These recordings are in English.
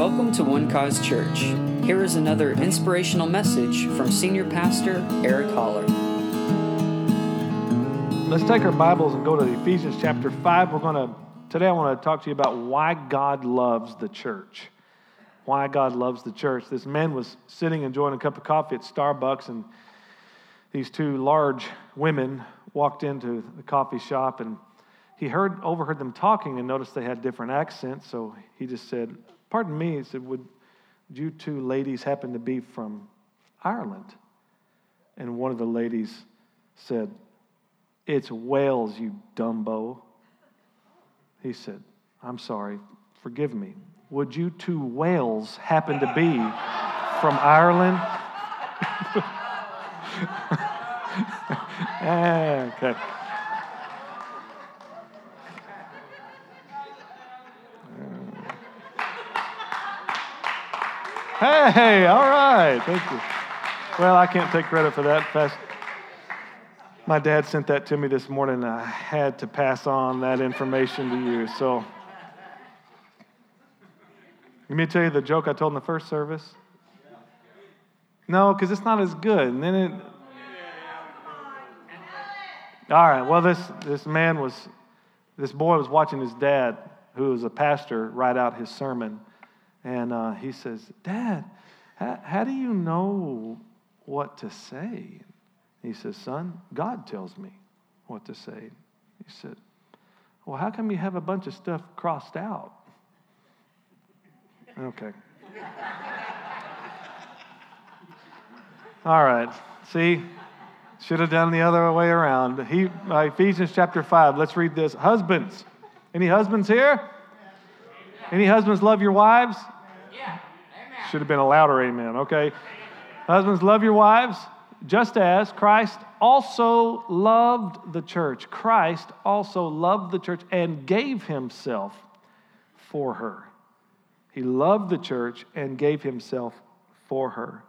Welcome to One Cause Church. Here is another inspirational message from Senior Pastor Eric Holler. Let's take our Bibles and go to Ephesians chapter 5. We're going to, today I want to talk to you about why God loves the church. Why God loves the church. This man was sitting enjoying a cup of coffee at Starbucks, and these two large women walked into the coffee shop, and he heard, overheard them talking and noticed they had different accents, so he just said, Pardon me, he said, Would you two ladies happen to be from Ireland? And one of the ladies said, It's Wales, you dumbo. He said, I'm sorry, forgive me. Would you two whales happen to be from Ireland? Okay. Hey, all right. Thank you. Well, I can't take credit for that. Fast. My dad sent that to me this morning, and I had to pass on that information to you. So, let me tell you the joke I told in the first service. No, because it's not as good. And then it. All right. Well, this this man was, this boy was watching his dad, who was a pastor, write out his sermon. And uh, he says, Dad, how, how do you know what to say? He says, Son, God tells me what to say. He said, Well, how come you have a bunch of stuff crossed out? Okay. All right. See, should have done the other way around. He, uh, Ephesians chapter 5, let's read this. Husbands, any husbands here? Any husbands love your wives? Yeah. Should have been a louder amen, okay? Husbands, love your wives just as Christ also loved the church. Christ also loved the church and gave himself for her. He loved the church and gave himself for her.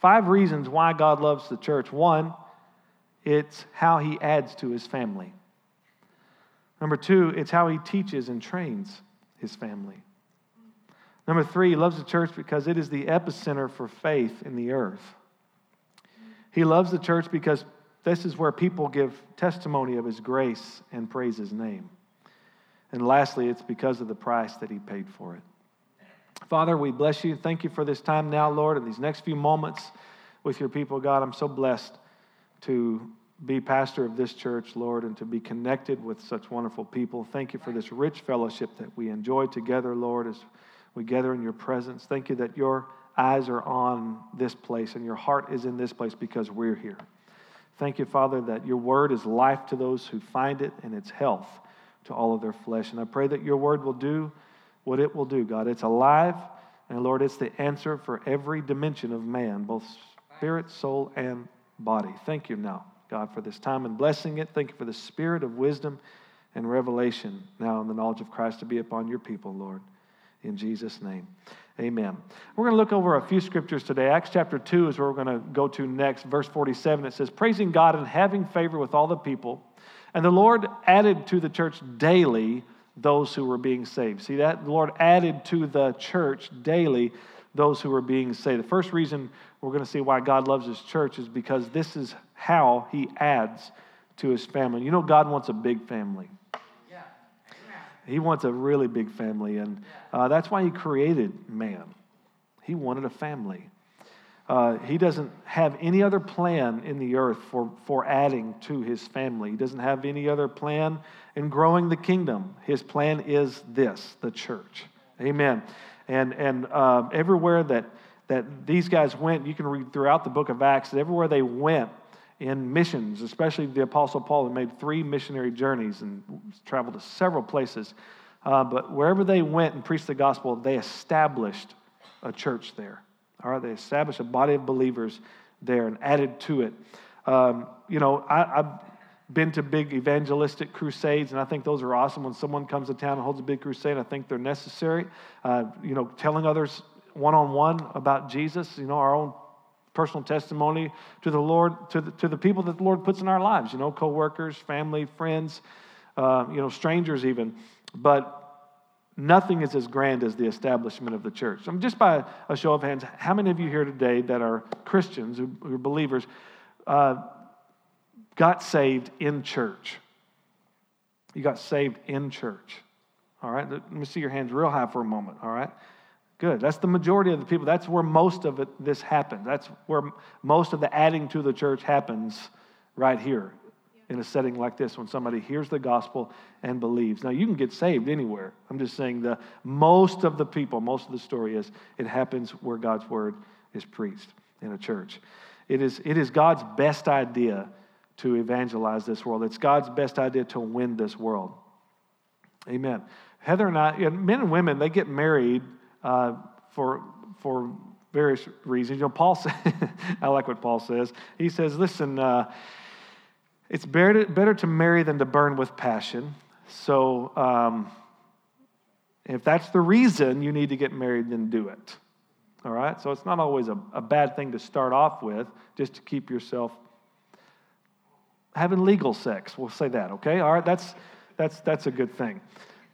Five reasons why God loves the church. One, it's how he adds to his family. Number two, it's how he teaches and trains his family. Number three, he loves the church because it is the epicenter for faith in the earth. He loves the church because this is where people give testimony of his grace and praise his name. And lastly, it's because of the price that he paid for it. Father, we bless you. Thank you for this time now, Lord, and these next few moments with your people, God. I'm so blessed to be pastor of this church, Lord, and to be connected with such wonderful people. Thank you for this rich fellowship that we enjoy together, Lord, as we gather in your presence. Thank you that your eyes are on this place and your heart is in this place because we're here. Thank you, Father, that your word is life to those who find it and it's health to all of their flesh. And I pray that your word will do what it will do, God. It's alive, and Lord, it's the answer for every dimension of man, both spirit, soul, and body. Thank you now, God, for this time and blessing it. Thank you for the spirit of wisdom and revelation now in the knowledge of Christ to be upon your people, Lord. In Jesus' name, amen. We're going to look over a few scriptures today. Acts chapter 2 is where we're going to go to next. Verse 47, it says, Praising God and having favor with all the people. And the Lord added to the church daily those who were being saved. See that? The Lord added to the church daily those who were being saved. The first reason we're going to see why God loves his church is because this is how he adds to his family. You know, God wants a big family. Yeah. He wants a really big family, and uh, that's why he created man. He wanted a family. Uh, he doesn't have any other plan in the earth for, for adding to his family. He doesn't have any other plan in growing the kingdom. His plan is this the church. Amen. And, and uh, everywhere that, that these guys went, you can read throughout the book of Acts, that everywhere they went, in missions, especially the Apostle Paul, who made three missionary journeys and traveled to several places. Uh, but wherever they went and preached the gospel, they established a church there. All right, they established a body of believers there and added to it. Um, you know, I, have been to big evangelistic crusades, and I think those are awesome. When someone comes to town and holds a big crusade, I think they're necessary. Uh, you know, telling others one on one about Jesus. You know, our own personal testimony to the Lord, to the, to the people that the Lord puts in our lives, you know, coworkers, family, friends, uh, you know, strangers even. But nothing is as grand as the establishment of the church. So just by a show of hands, how many of you here today that are Christians, who, are believers, uh, got saved in church? You got saved in church. All right, let me see your hands real high for a moment. All right, good. That's the majority of the people. That's where most of it this happens. That's where most of the adding to the church happens, right here in a setting like this when somebody hears the gospel and believes. Now, you can get saved anywhere. I'm just saying the most of the people, most of the story is it happens where God's word is preached in a church. It is, it is God's best idea to evangelize this world. It's God's best idea to win this world. Amen. Heather and I, men and women, they get married uh, for, for various reasons. You know, Paul says, I like what Paul says. He says, listen, uh, it's better to, better to marry than to burn with passion. So, um, if that's the reason you need to get married, then do it. All right? So, it's not always a, a bad thing to start off with, just to keep yourself having legal sex. We'll say that, okay? All right? That's, that's, that's a good thing.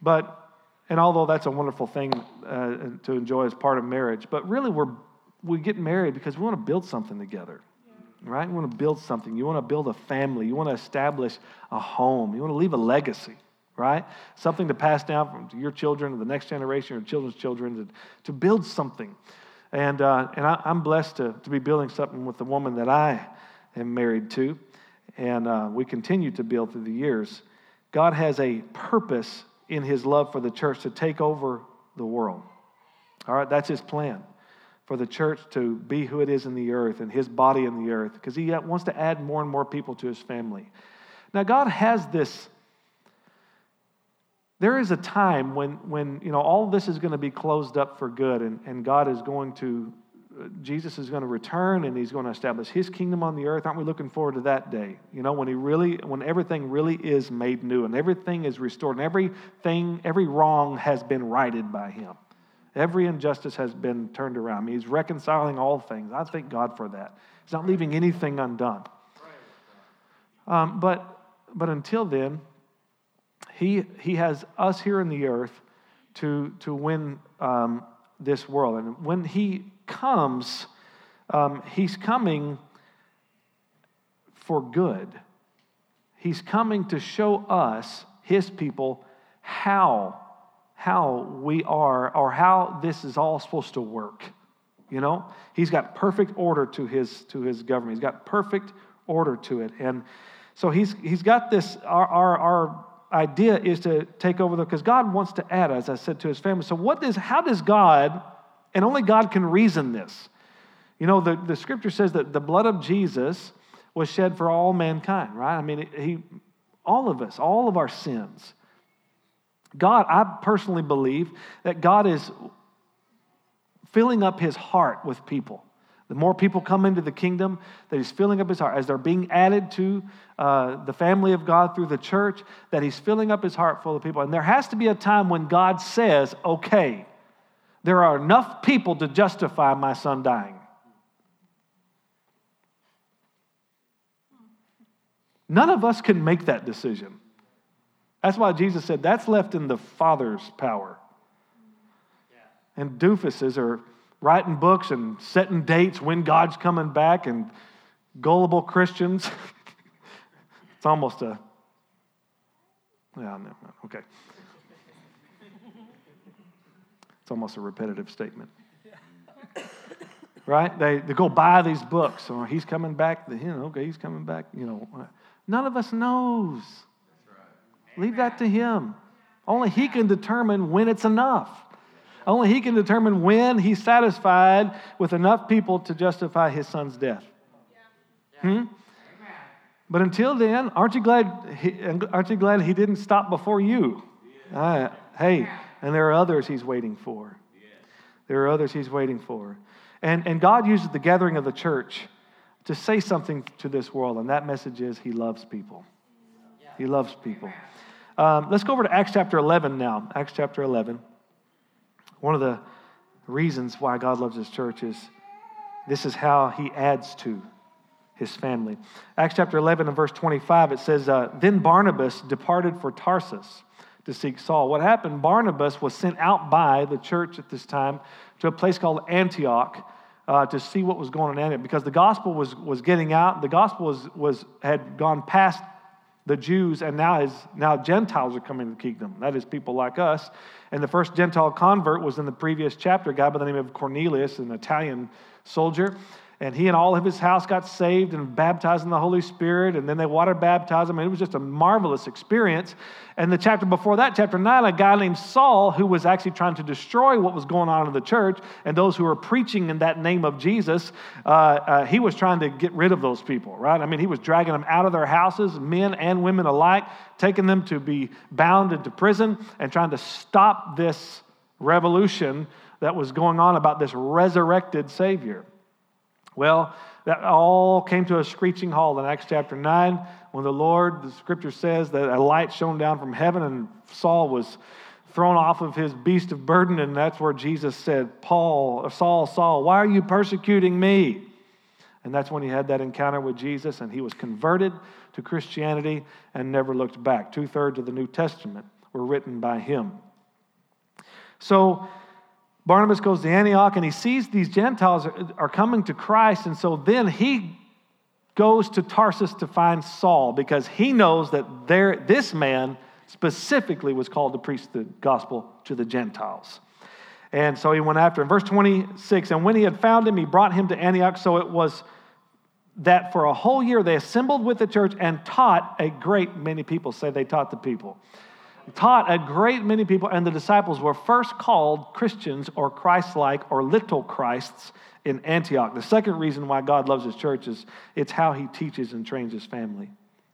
But, and although that's a wonderful thing uh, to enjoy as part of marriage, but really we're, we get married because we want to build something together right? You want to build something. You want to build a family. You want to establish a home. You want to leave a legacy, right? Something to pass down from to your children, to the next generation, your children's children, to, to build something. And, uh, and I, am blessed to, to be building something with the woman that I am married to. And uh, we continue to build through the years. God has a purpose in his love for the church to take over the world. All right, that's his plan for the church to be who it is in the earth and his body in the earth because he wants to add more and more people to his family. Now, God has this. There is a time when, when you know, all this is going to be closed up for good, and, and God is going to, Jesus is going to return and he's going to establish his kingdom on the earth. Aren't we looking forward to that day? You know, when he really, when everything really is made new and everything is restored and everything, every wrong has been righted by him. Every injustice has been turned around. He's reconciling all things. I thank God for that. He's not leaving anything undone. Um, but, but until then, he, he has us here in the earth to, to win um, this world. And when he comes, um, he's coming for good. He's coming to show us, his people, how how we are or how this is all supposed to work. You know, he's got perfect order to his to his government. He's got perfect order to it, and so he's he's got this. Our our, our idea is to take over the because God wants to add, as I said, to his family. So what how does God, and only God can reason this. You know, the, the scripture says that the blood of Jesus was shed for all mankind, right? I mean, he, all of us, all of our sins. God, I personally believe that God is filling up his heart with people. The more people come into the kingdom, that he's filling up his heart. As they're being added to uh, the family of God through the church, that he's filling up his heart full of people. And there has to be a time when God says, okay, there are enough people to justify my son dying. None of us can make that decision. That's why Jesus said that's left in the Father's power. And doofuses are writing books and setting dates when God's coming back, and gullible Christians. it's almost a. Yeah, no, okay. It's almost a repetitive statement. Right? They, they go buy these books. Or he's coming back. You know, okay, he's coming back. You know, none of us knows. Leave that to Him. Only He can determine when it's enough. Only He can determine when He's satisfied with enough people to justify His Son's death. Hmm? But until then, aren't you glad? He, aren't you glad He didn't stop before you? Uh, hey, and there are others He's waiting for. There are others He's waiting for, and and God uses the gathering of the church to say something to this world, and that message is He loves people. He loves people. Um, let's go over to Acts chapter 11 now. Acts chapter 11. One of the reasons why God loves his church is this is how he adds to his family. Acts chapter 11 and verse 25, it says, uh, Then Barnabas departed for Tarsus to seek Saul. What happened, Barnabas was sent out by the church at this time to a place called Antioch. Uh, to see what was going on in Antioch, because the gospel was, was getting out. The gospel was, was, had gone past the Jews, and now, is, now Gentiles are coming to the kingdom. That is, people like us. And the first Gentile convert was in the previous chapter, a guy by the name of Cornelius, an Italian soldier. And he and all of his house got saved and baptized in the Holy Spirit. And then they water baptized him. And it was just a marvelous experience. And the chapter before that, chapter 9, a guy named Saul, who was actually trying to destroy what was going on in the church and those who were preaching in that name of Jesus, uh, uh, he was trying to get rid of those people, right? I mean, he was dragging them out of their houses, men and women alike, taking them to be bound into prison and trying to stop this revolution that was going on about this resurrected Savior. Well, that all came to a screeching halt in Acts chapter 9 when the Lord, the scripture says that a light shone down from heaven and Saul was thrown off of his beast of burden. And that's where Jesus said, Paul, Saul, Saul, why are you persecuting me? And that's when he had that encounter with Jesus and he was converted to Christianity and never looked back. Two thirds of the New Testament were written by him. So, Barnabas goes to Antioch and he sees these Gentiles are, coming to Christ. And so then he goes to Tarsus to find Saul because he knows that there, this man specifically was called to preach the gospel to the Gentiles. And so he went after him. Verse 26 And when he had found him, he brought him to Antioch. So it was that for a whole year they assembled with the church and taught a great many people. Say they taught the people taught a great many people, and the disciples were first called Christians or Christ like or little Christs in Antioch. The second reason why God loves his church is it's how he teaches and trains his family.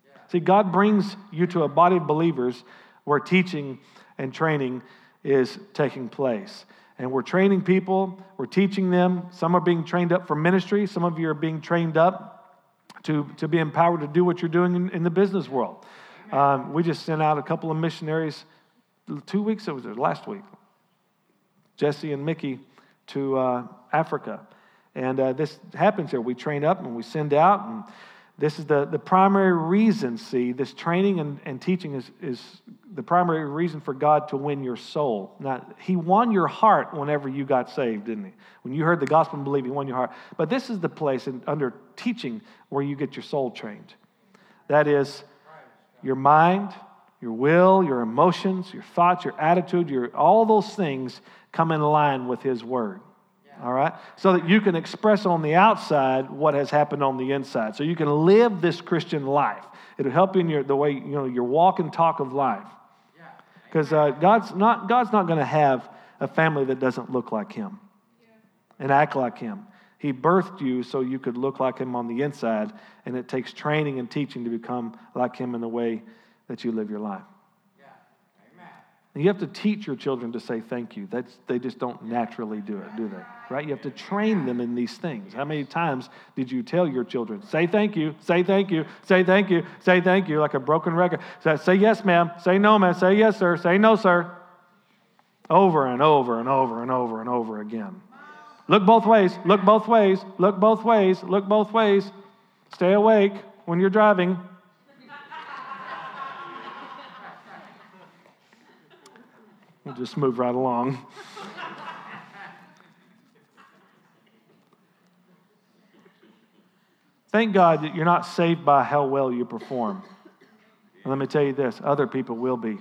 Yeah. See, God brings you to a body of believers where teaching and training is taking place. And we're training people, we're teaching them. Some are being trained up for ministry, some of you are being trained up to, to be empowered to do what you're doing in, in the business world. Um, we just sent out a couple of missionaries two weeks, it was last week, Jesse and Mickey to uh, Africa. And uh, this happens here. We train up and we send out. And this is the, the primary reason, see, this training and, and teaching is, is the primary reason for God to win your soul. Now, He won your heart whenever you got saved, didn't He? When you heard the gospel and believed, He won your heart. But this is the place in, under teaching where you get your soul trained. That is, your mind, your will, your emotions, your thoughts, your attitude, your, all those things come in line with His Word. All right? So that you can express on the outside what has happened on the inside. So you can live this Christian life. It'll help you in your, the way, you know, your walk and talk of life. Because uh, God's not, God's not going to have a family that doesn't look like Him and act like Him. He birthed you so you could look like him on the inside, and it takes training and teaching to become like him in the way that you live your life. And you have to teach your children to say thank you. That's, they just don't naturally do it, do they? Right? You have to train them in these things. How many times did you tell your children, say thank you, say thank you, say thank you, say thank you, like a broken record? Say, say yes, ma'am, say no, ma'am, say yes, sir, say no, sir. Over and over and over and over and over again. Look both ways, look both ways, look both ways, look both ways. Stay awake when you're driving. We'll just move right along. Thank God that you're not saved by how well you perform. And let me tell you this other people will be.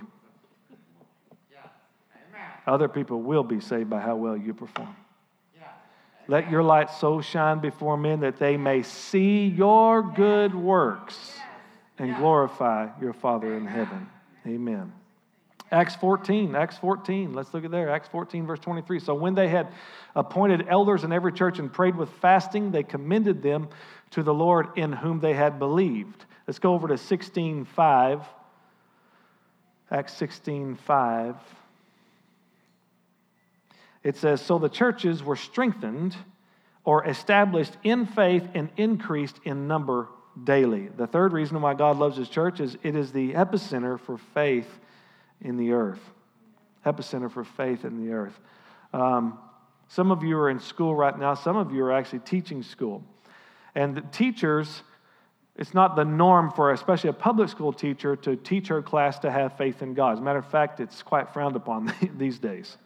Other people will be saved by how well you perform. Let your light so shine before men that they may see your good works and glorify your Father in heaven. Amen. Acts 14, Acts 14, let's look at there. Acts 14, verse 23. So when they had appointed elders in every church and prayed with fasting, they commended them to the Lord in whom they had believed. Let's go over to 16.5. Acts 16.5 it says, So the churches were strengthened or established in faith and increased in number daily. The third reason why God loves his church is it is the epicenter for faith in the earth. Epicenter for faith in the earth. Um, some of you are in school right now, some of you are actually teaching school. And the teachers it's not the norm for especially a public school teacher to teach her class to have faith in God. As a matter of fact, it's quite frowned upon these days.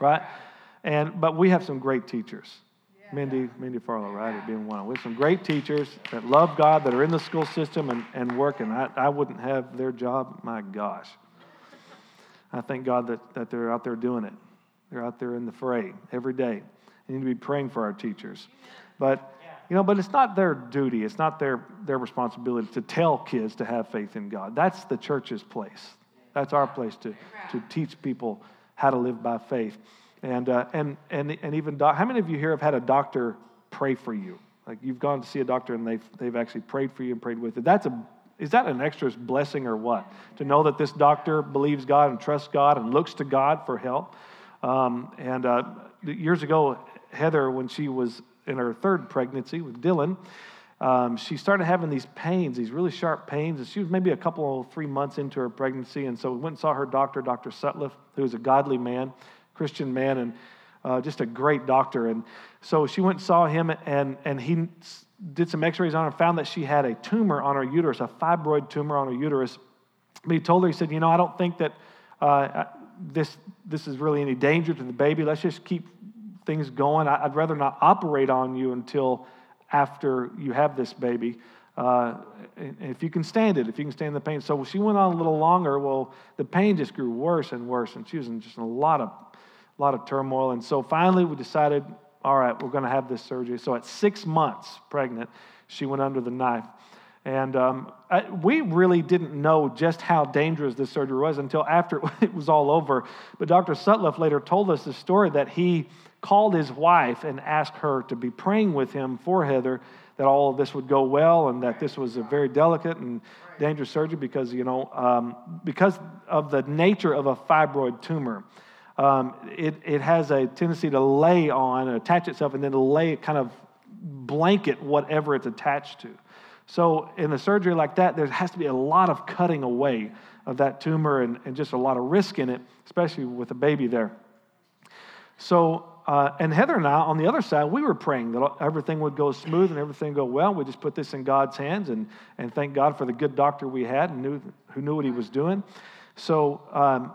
Right? And but we have some great teachers. Mindy, Mindy Farlow, right, being one. We have some great teachers that love God, that are in the school system and, and working. I, I wouldn't have their job. My gosh. I thank God that, that they're out there doing it. They're out there in the fray every day. We need to be praying for our teachers. But you know, but it's not their duty, it's not their, their responsibility to tell kids to have faith in God. That's the church's place. That's our place to, to teach people how to live by faith. And, uh, and, and, and even, doc- how many of you here have had a doctor pray for you? Like you've gone to see a doctor and they've, they've actually prayed for you and prayed with you. That's a, is that an extra blessing or what? To know that this doctor believes God and trusts God and looks to God for help. Um, and uh, years ago, Heather, when she was in her third pregnancy with Dylan, um, she started having these pains, these really sharp pains. And she was maybe a couple, three months into her pregnancy. And so we went and saw her doctor, Dr. Sutliff, who was a godly man, Christian man, and uh, just a great doctor. And so she went and saw him, and, and he did some x rays on her and found that she had a tumor on her uterus, a fibroid tumor on her uterus. But he told her, he said, You know, I don't think that uh, this, this is really any danger to the baby. Let's just keep things going. I'd rather not operate on you until after you have this baby. Uh, if you can stand it, if you can stand the pain. So she went on a little longer. Well, the pain just grew worse and worse, and she was in just a lot of, a lot of turmoil. And so finally, we decided, all right, we're going to have this surgery. So at six months pregnant, she went under the knife. And um, I, we really didn't know just how dangerous this surgery was until after it was all over. But Dr. Sutliff later told us the story that he called his wife and asked her to be praying with him for Heather that all of this would go well and that this was a very delicate and dangerous surgery because, you know, um, because of the nature of a fibroid tumor. Um, it, it has a tendency to lay on, and attach itself, and then lay kind of blanket whatever it's attached to. So, in a surgery like that, there has to be a lot of cutting away of that tumor and, and just a lot of risk in it, especially with a baby there. So, uh, and Heather and I, on the other side, we were praying that everything would go smooth and everything go well. We just put this in God's hands and, and thank God for the good doctor we had and knew, who knew what he was doing. So um,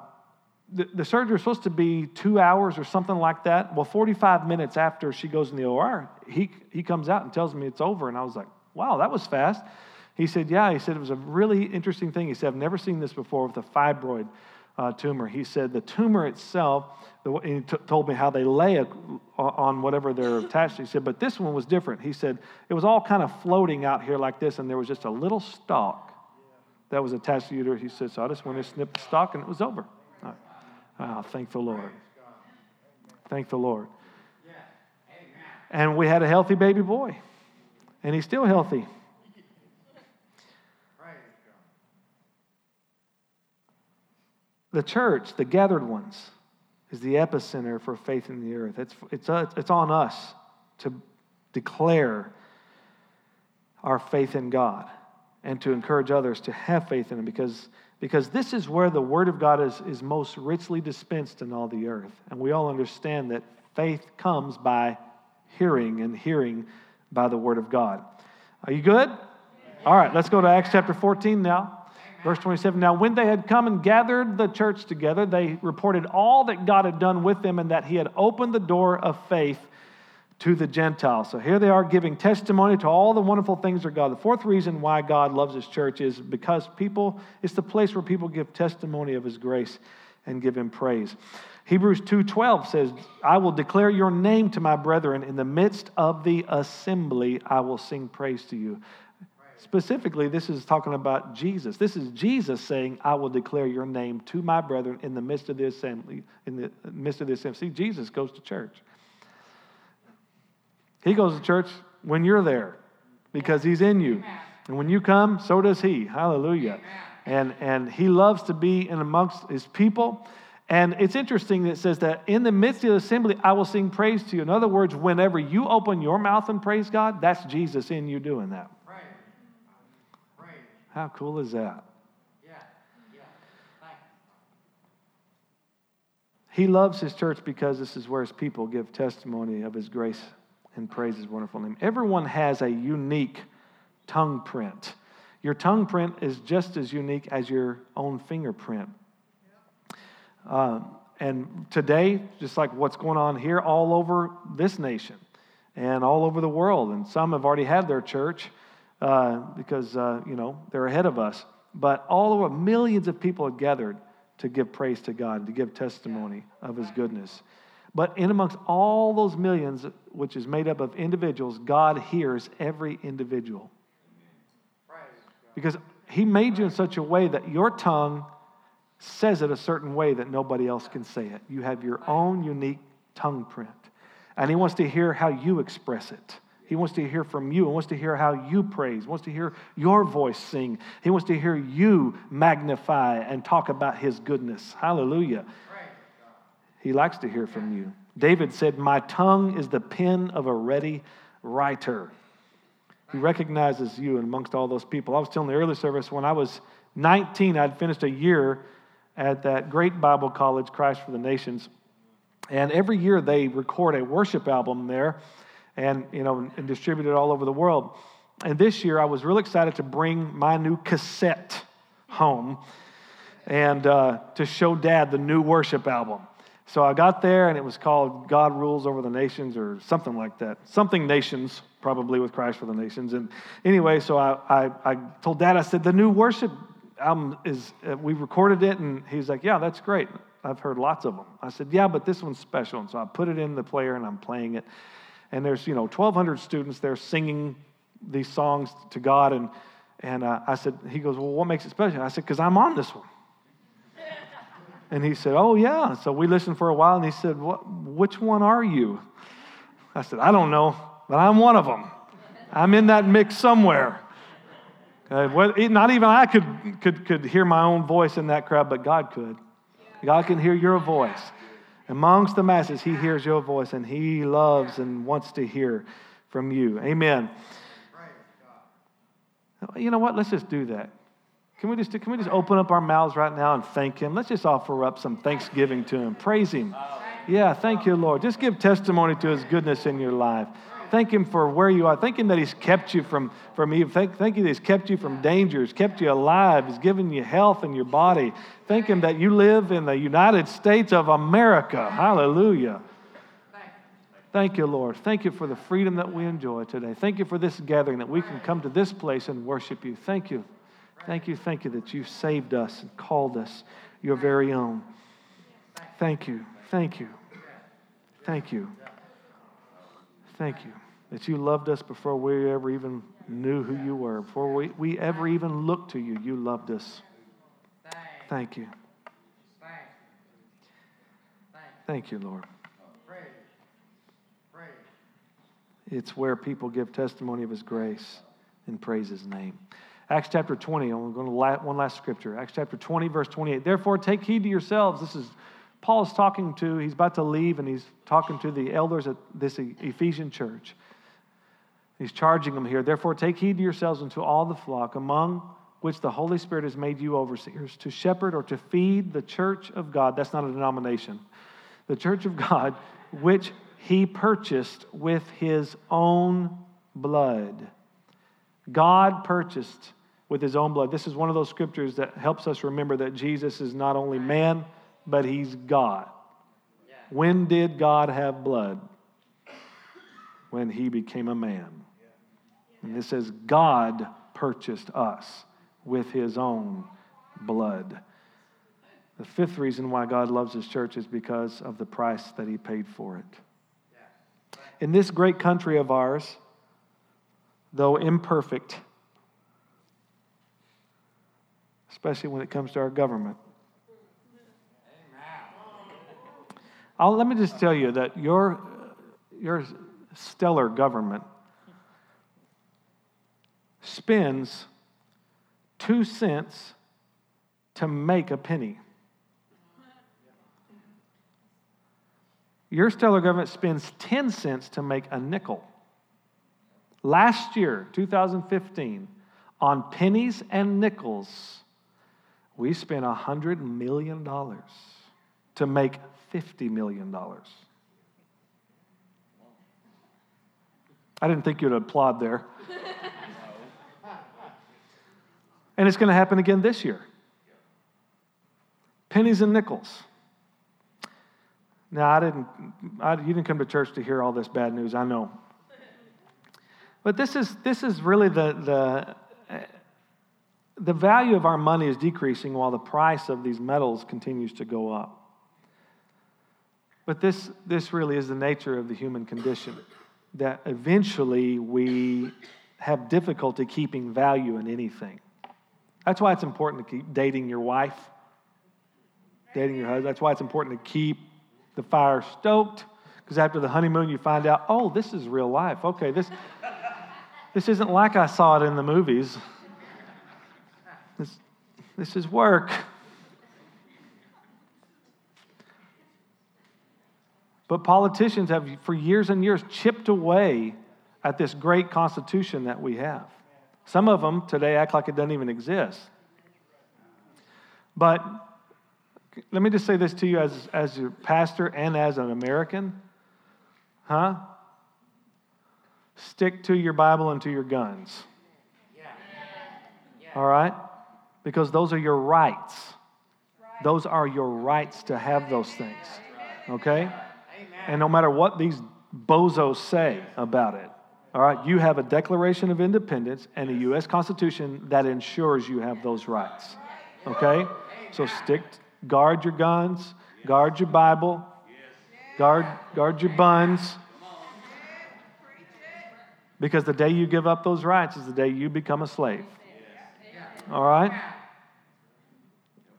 the, the surgery was supposed to be two hours or something like that. Well, 45 minutes after she goes in the OR, he, he comes out and tells me it's over. And I was like, wow, that was fast. He said, yeah. He said it was a really interesting thing. He said, I've never seen this before with a fibroid uh, tumor. He said the tumor itself, the, he t- told me how they lay a, on whatever they're attached to. He said, but this one was different. He said it was all kind of floating out here like this, and there was just a little stalk that was attached to you. He said, so I just went and snipped the stalk, and it was over. Oh, thank the Lord. Thank the Lord. And we had a healthy baby boy, and he's still healthy. The church, the gathered ones, is the epicenter for faith in the earth. It's, it's, it's on us to declare our faith in God and to encourage others to have faith in Him because, because this is where the Word of God is, is most richly dispensed in all the earth. And we all understand that faith comes by hearing, and hearing by the Word of God. Are you good? All right, let's go to Acts chapter 14 now. Verse 27 Now, when they had come and gathered the church together, they reported all that God had done with them and that he had opened the door of faith to the Gentiles. So here they are giving testimony to all the wonderful things of God. The fourth reason why God loves his church is because people, it's the place where people give testimony of his grace and give him praise. Hebrews 2:12 says, "I will declare your name to my brethren in the midst of the assembly I will sing praise to you." Specifically, this is talking about Jesus. This is Jesus saying, I will declare your name to my brethren in the midst of the assembly. In the midst of the assembly. See, Jesus goes to church. He goes to church when you're there because he's in you. And when you come, so does he. Hallelujah. And, and he loves to be in amongst his people. And it's interesting that it says that in the midst of the assembly, I will sing praise to you. In other words, whenever you open your mouth and praise God, that's Jesus in you doing that. How cool is that? Yeah. Yeah. He loves his church because this is where his people give testimony of his grace and praise his wonderful name. Everyone has a unique tongue print. Your tongue print is just as unique as your own fingerprint. Uh, and today, just like what's going on here, all over this nation and all over the world, and some have already had their church uh, because, uh, you know, they're ahead of us. But all over, millions of people have gathered to give praise to God, to give testimony of His goodness. But in amongst all those millions, which is made up of individuals, God hears every individual. Because He made you in such a way that your tongue says it a certain way that nobody else can say it. You have your own unique tongue print. And He wants to hear how you express it. He wants to hear from you. He wants to hear how you praise. Wants to hear your voice sing. He wants to hear you magnify and talk about his goodness. Hallelujah. He likes to hear from you. David said, My tongue is the pen of a ready writer. He recognizes you amongst all those people. I was telling the early service when I was 19, I'd finished a year at that great Bible college, Christ for the Nations. And every year they record a worship album there and you know and distributed all over the world. And this year, I was really excited to bring my new cassette home and uh, to show Dad the new worship album. So I got there, and it was called "God Rules Over the Nations" or something like that. Something nations, probably with Christ for the Nations. And anyway, so I, I, I told Dad, I said, the new worship album is, uh, we recorded it, and he's like, yeah, that's great. I've heard lots of them. I said, yeah, but this one's special. And so I put it in the player, and I'm playing it and there's you know 1,200 students there singing these songs to God, and and uh, I said, he goes, well, what makes it special? I said, because I'm on this one. And he said, oh yeah. So we listened for a while, and he said, what, which one are you? I said, I don't know, but I'm one of them. I'm in that mix somewhere. Uh, not even I could, could, could hear my own voice in that crowd, but God could. God can hear your voice. Amongst the masses, he hears your voice and he loves and wants to hear from you. Amen. You know what? Let's just do that. Can we just, can we just open up our mouths right now and thank him? Let's just offer up some thanksgiving to him. Praise him. Yeah, thank you, Lord. Just give testimony to his goodness in your life. Thank Him for where you are. Thank Him that He's kept you from, from evil. Thank, thank Him that He's kept you from dangers, kept you alive. He's given you health in your body. Thank Him that you live in the United States of America. Hallelujah. Thank you, Lord. Thank you for the freedom that we enjoy today. Thank you for this gathering that we can come to this place and worship you. Thank you. Thank you. Thank you that you saved us and called us your very own. Thank you. Thank you. Thank you. Thank you that you loved us before we ever even knew who you were. Before we, we ever even looked to you, you loved us. Thank you. Thank you, Lord. It's where people give testimony of His grace and praise His name. Acts chapter 20, I'm going to one last scripture. Acts chapter 20, verse 28. Therefore, take heed to yourselves. This is Paul is talking to, he's about to leave, and he's talking to the elders at this Ephesian church. He's charging them here. Therefore, take heed to yourselves and to all the flock, among which the Holy Spirit has made you overseers, to shepherd or to feed the church of God. That's not a denomination. The church of God, which he purchased with his own blood. God purchased with his own blood. This is one of those scriptures that helps us remember that Jesus is not only man but he's God. When did God have blood? When he became a man. And it says, God purchased us with his own blood. The fifth reason why God loves his church is because of the price that he paid for it. In this great country of ours, though imperfect, especially when it comes to our government, I'll, let me just tell you that your, your stellar government spends two cents to make a penny. Your stellar government spends 10 cents to make a nickel. Last year, 2015, on pennies and nickels, we spent $100 million to make $50 million. I didn't think you'd applaud there. And it's going to happen again this year. Pennies and nickels. Now, I didn't, I, you didn't come to church to hear all this bad news, I know. But this is, this is really the, the, the value of our money is decreasing while the price of these metals continues to go up. But this, this really is the nature of the human condition that eventually we have difficulty keeping value in anything. That's why it's important to keep dating your wife, dating your husband. That's why it's important to keep the fire stoked. Because after the honeymoon, you find out, oh, this is real life. Okay, this, this isn't like I saw it in the movies. This, this is work. But politicians have, for years and years, chipped away at this great constitution that we have. Some of them today act like it doesn't even exist. But let me just say this to you as, as a pastor and as an American. Huh? Stick to your Bible and to your guns. All right? Because those are your rights. Those are your rights to have those things. Okay? And no matter what these bozos say about it, all right, you have a Declaration of Independence and a U.S. Constitution that ensures you have those rights. Okay? So stick, guard your guns, guard your Bible, guard, guard your buns. Because the day you give up those rights is the day you become a slave. All right?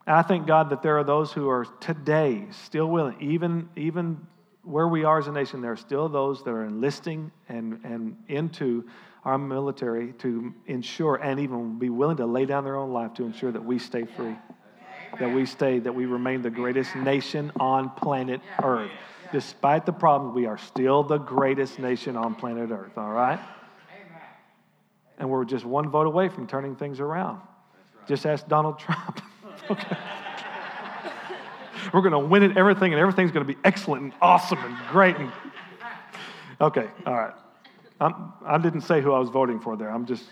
I thank God that there are those who are today still willing, even, even where we are as a nation, there are still those that are enlisting and, and into our military to ensure and even be willing to lay down their own life to ensure that we stay free, that we stay, that we remain the greatest nation on planet Earth. Despite the problems, we are still the greatest nation on planet Earth, all right? And we're just one vote away from turning things around. Just ask Donald Trump. okay. We're going to win it, everything, and everything's going to be excellent and awesome and great. And... Okay, all right. I'm, I did not say who I was voting for there. I'm just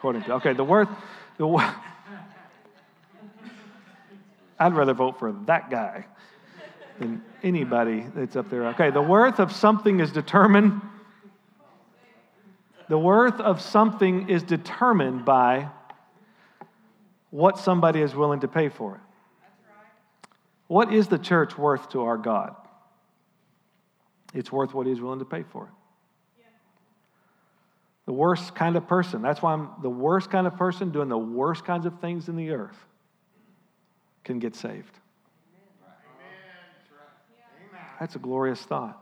quoting. Okay, the worth, the I'd rather vote for that guy than anybody that's up there. Okay, the worth of something is determined. The worth of something is determined by what somebody is willing to pay for it. What is the church worth to our God? It's worth what he's willing to pay for it. The worst kind of person. That's why I'm the worst kind of person doing the worst kinds of things in the earth can get saved. That's a glorious thought.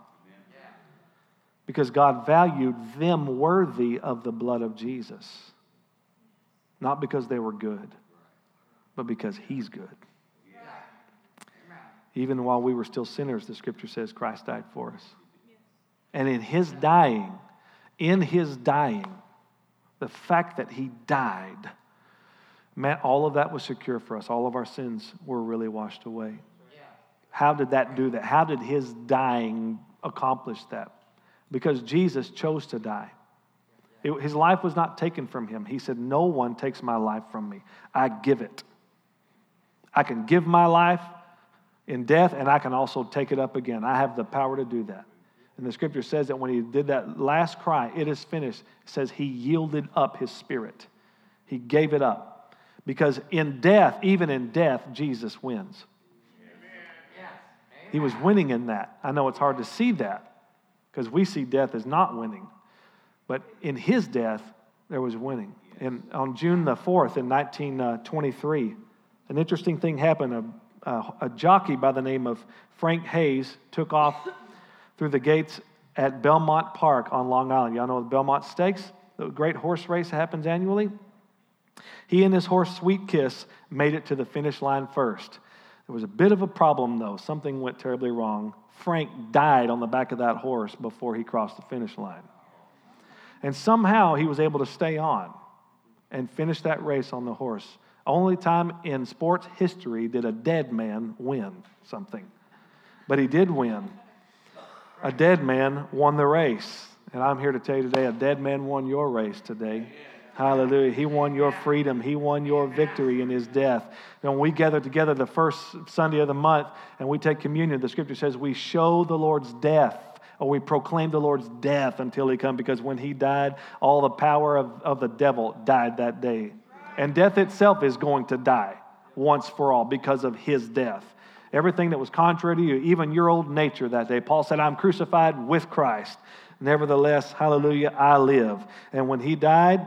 Because God valued them worthy of the blood of Jesus. Not because they were good, but because He's good. Even while we were still sinners, the scripture says Christ died for us. And in his dying, in his dying, the fact that he died meant all of that was secure for us. All of our sins were really washed away. How did that do that? How did his dying accomplish that? Because Jesus chose to die. It, his life was not taken from him. He said, No one takes my life from me. I give it. I can give my life in death, and I can also take it up again. I have the power to do that. And the scripture says that when he did that last cry, it is finished, it says he yielded up his spirit. He gave it up. Because in death, even in death, Jesus wins. He was winning in that. I know it's hard to see that because we see death as not winning. But in his death, there was winning. And on June the 4th in 1923, uh, an interesting thing happened a jockey by the name of Frank Hayes took off through the gates at Belmont Park on Long Island. Y'all know the Belmont Stakes, the great horse race that happens annually. He and his horse Sweet Kiss made it to the finish line first. There was a bit of a problem though. Something went terribly wrong. Frank died on the back of that horse before he crossed the finish line. And somehow he was able to stay on and finish that race on the horse only time in sports history did a dead man win something. But he did win. A dead man won the race. And I'm here to tell you today a dead man won your race today. Hallelujah. He won your freedom. He won your victory in his death. And when we gather together the first Sunday of the month and we take communion, the scripture says we show the Lord's death or we proclaim the Lord's death until he come because when he died, all the power of, of the devil died that day. And death itself is going to die once for all because of his death. Everything that was contrary to you, even your old nature that day. Paul said, I'm crucified with Christ. Nevertheless, hallelujah, I live. And when he died,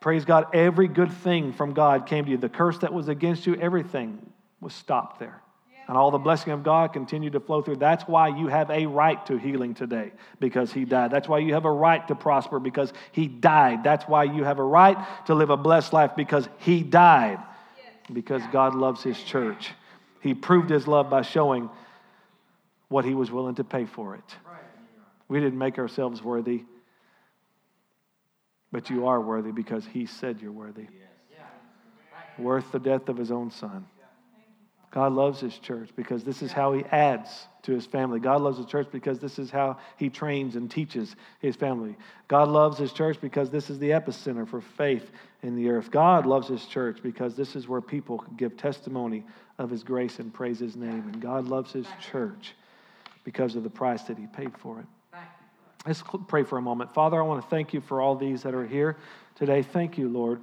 praise God, every good thing from God came to you. The curse that was against you, everything was stopped there. And all the blessing of God continued to flow through. That's why you have a right to healing today, because He died. That's why you have a right to prosper, because He died. That's why you have a right to live a blessed life, because He died. Because God loves His church. He proved His love by showing what He was willing to pay for it. We didn't make ourselves worthy, but you are worthy because He said you're worthy. Worth the death of His own Son. God loves his church because this is how he adds to his family. God loves the church because this is how he trains and teaches his family. God loves his church because this is the epicenter for faith in the earth. God loves his church because this is where people give testimony of his grace and praise his name. And God loves his church because of the price that he paid for it. Let's pray for a moment. Father, I want to thank you for all these that are here today. Thank you, Lord.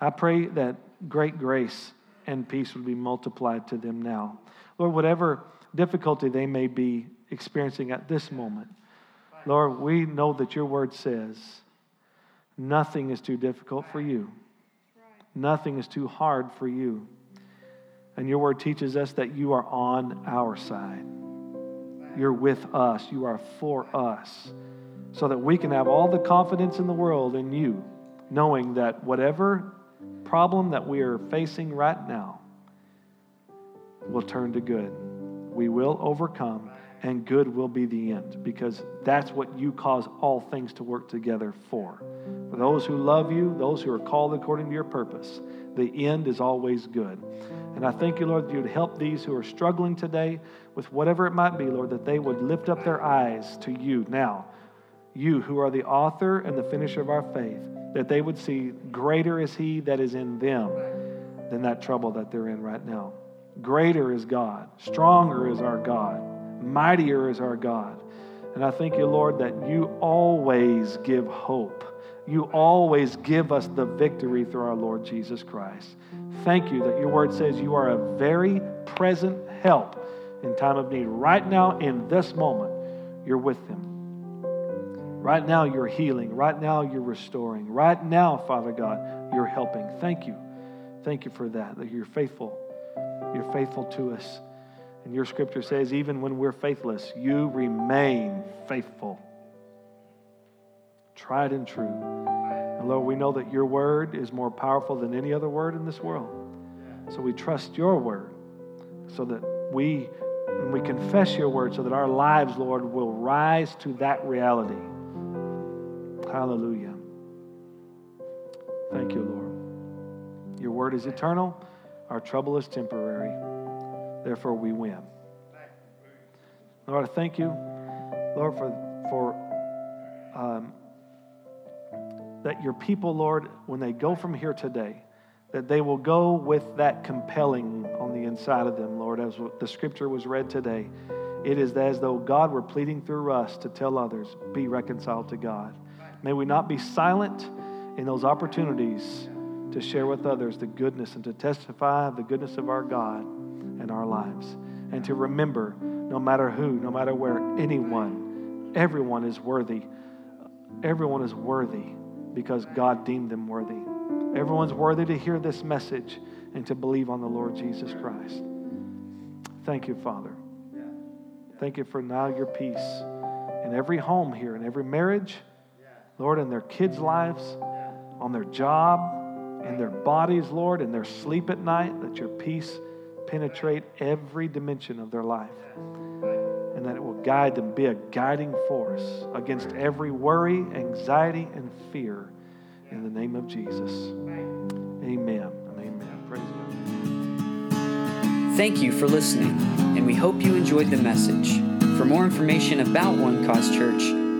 I pray that great grace and peace would be multiplied to them now. Lord, whatever difficulty they may be experiencing at this moment, Lord, we know that your word says nothing is too difficult for you, nothing is too hard for you. And your word teaches us that you are on our side. You're with us. You are for us. So that we can have all the confidence in the world in you, knowing that whatever problem that we are facing right now will turn to good. We will overcome, and good will be the end because that's what you cause all things to work together for. For those who love you, those who are called according to your purpose, the end is always good. And I thank you, Lord, that you would help these who are struggling today with whatever it might be, Lord, that they would lift up their eyes to you now. You who are the author and the finisher of our faith that they would see greater is He that is in them than that trouble that they're in right now. Greater is God, stronger is our God, mightier is our God. And I thank you, Lord, that you always give hope. You always give us the victory through our Lord Jesus Christ. Thank you that your word says you are a very present help in time of need. Right now, in this moment, you're with them. Right now, you're healing. Right now, you're restoring. Right now, Father God, you're helping. Thank you. Thank you for that, that you're faithful. You're faithful to us. And your scripture says, even when we're faithless, you remain faithful. Tried and true. And Lord, we know that your word is more powerful than any other word in this world. So we trust your word so that we, and we confess your word so that our lives, Lord, will rise to that reality. Hallelujah. Thank you, Lord. Your word is eternal, our trouble is temporary. Therefore, we win. Lord, I thank you, Lord, for, for um, that your people, Lord, when they go from here today, that they will go with that compelling on the inside of them, Lord, as the scripture was read today. It is as though God were pleading through us to tell others, be reconciled to God. May we not be silent in those opportunities to share with others the goodness and to testify the goodness of our God in our lives. And to remember, no matter who, no matter where, anyone, everyone is worthy. Everyone is worthy because God deemed them worthy. Everyone's worthy to hear this message and to believe on the Lord Jesus Christ. Thank you, Father. Thank you for now your peace in every home here, in every marriage Lord, in their kids' lives, on their job, in their bodies, Lord, in their sleep at night, that your peace penetrate every dimension of their life. And that it will guide them, be a guiding force against every worry, anxiety, and fear. In the name of Jesus. Amen and amen. Praise God. Thank you for listening, and we hope you enjoyed the message. For more information about One Cause Church,